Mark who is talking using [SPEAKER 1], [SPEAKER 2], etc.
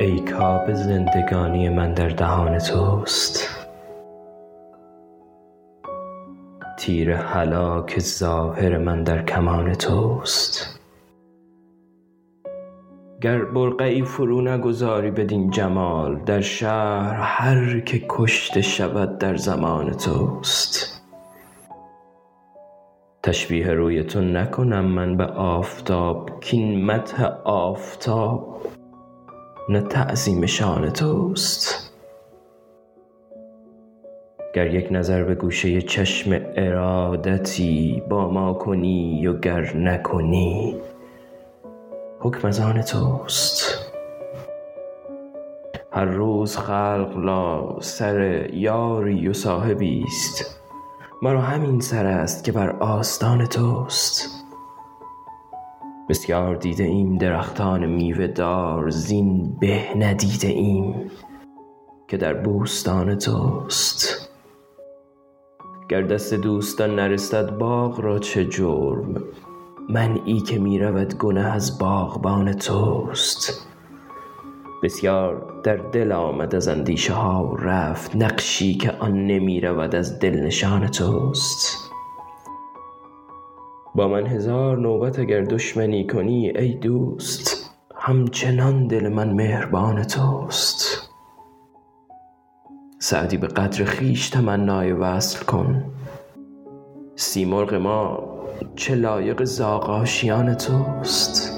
[SPEAKER 1] رکاب زندگانی من در دهان توست. تیر هلاک ظاهر من در کمان توست. گر برقعی فرو نگذاری بدین جمال در شهر هر که کشته شود در زمان توست. تشبیه روی تو نکنم من به آفتاب کاین مدح آفتاب. نه تعظیم شان توست. گر یک نظر به گوشه چشم ارادتی با ما کنی و گر نکنی حکم از آن توست. هر روز خلق را سر یاری و صاحبی است. مرا همین سر است که بر آستان توست. بسیار دیده ایم درختان میوه دار زین به ندیده ایم که در بوستان توست. گر دست دوستان نرسد باغ را چه جرم؟ منعی که می رود گنه از باغبان توست. بسیار در دل آمد از اندیشه ها رفت نقشی که آن نمی رود از دل نشان توست. با من هزار نوبت اگر دشمنی کنی ای دوست همچنان دل من مهربان توست. سعدی به قدر خویش تمنای وصل کن. سیمرغ ما چه لایق زاغ آشیان توست.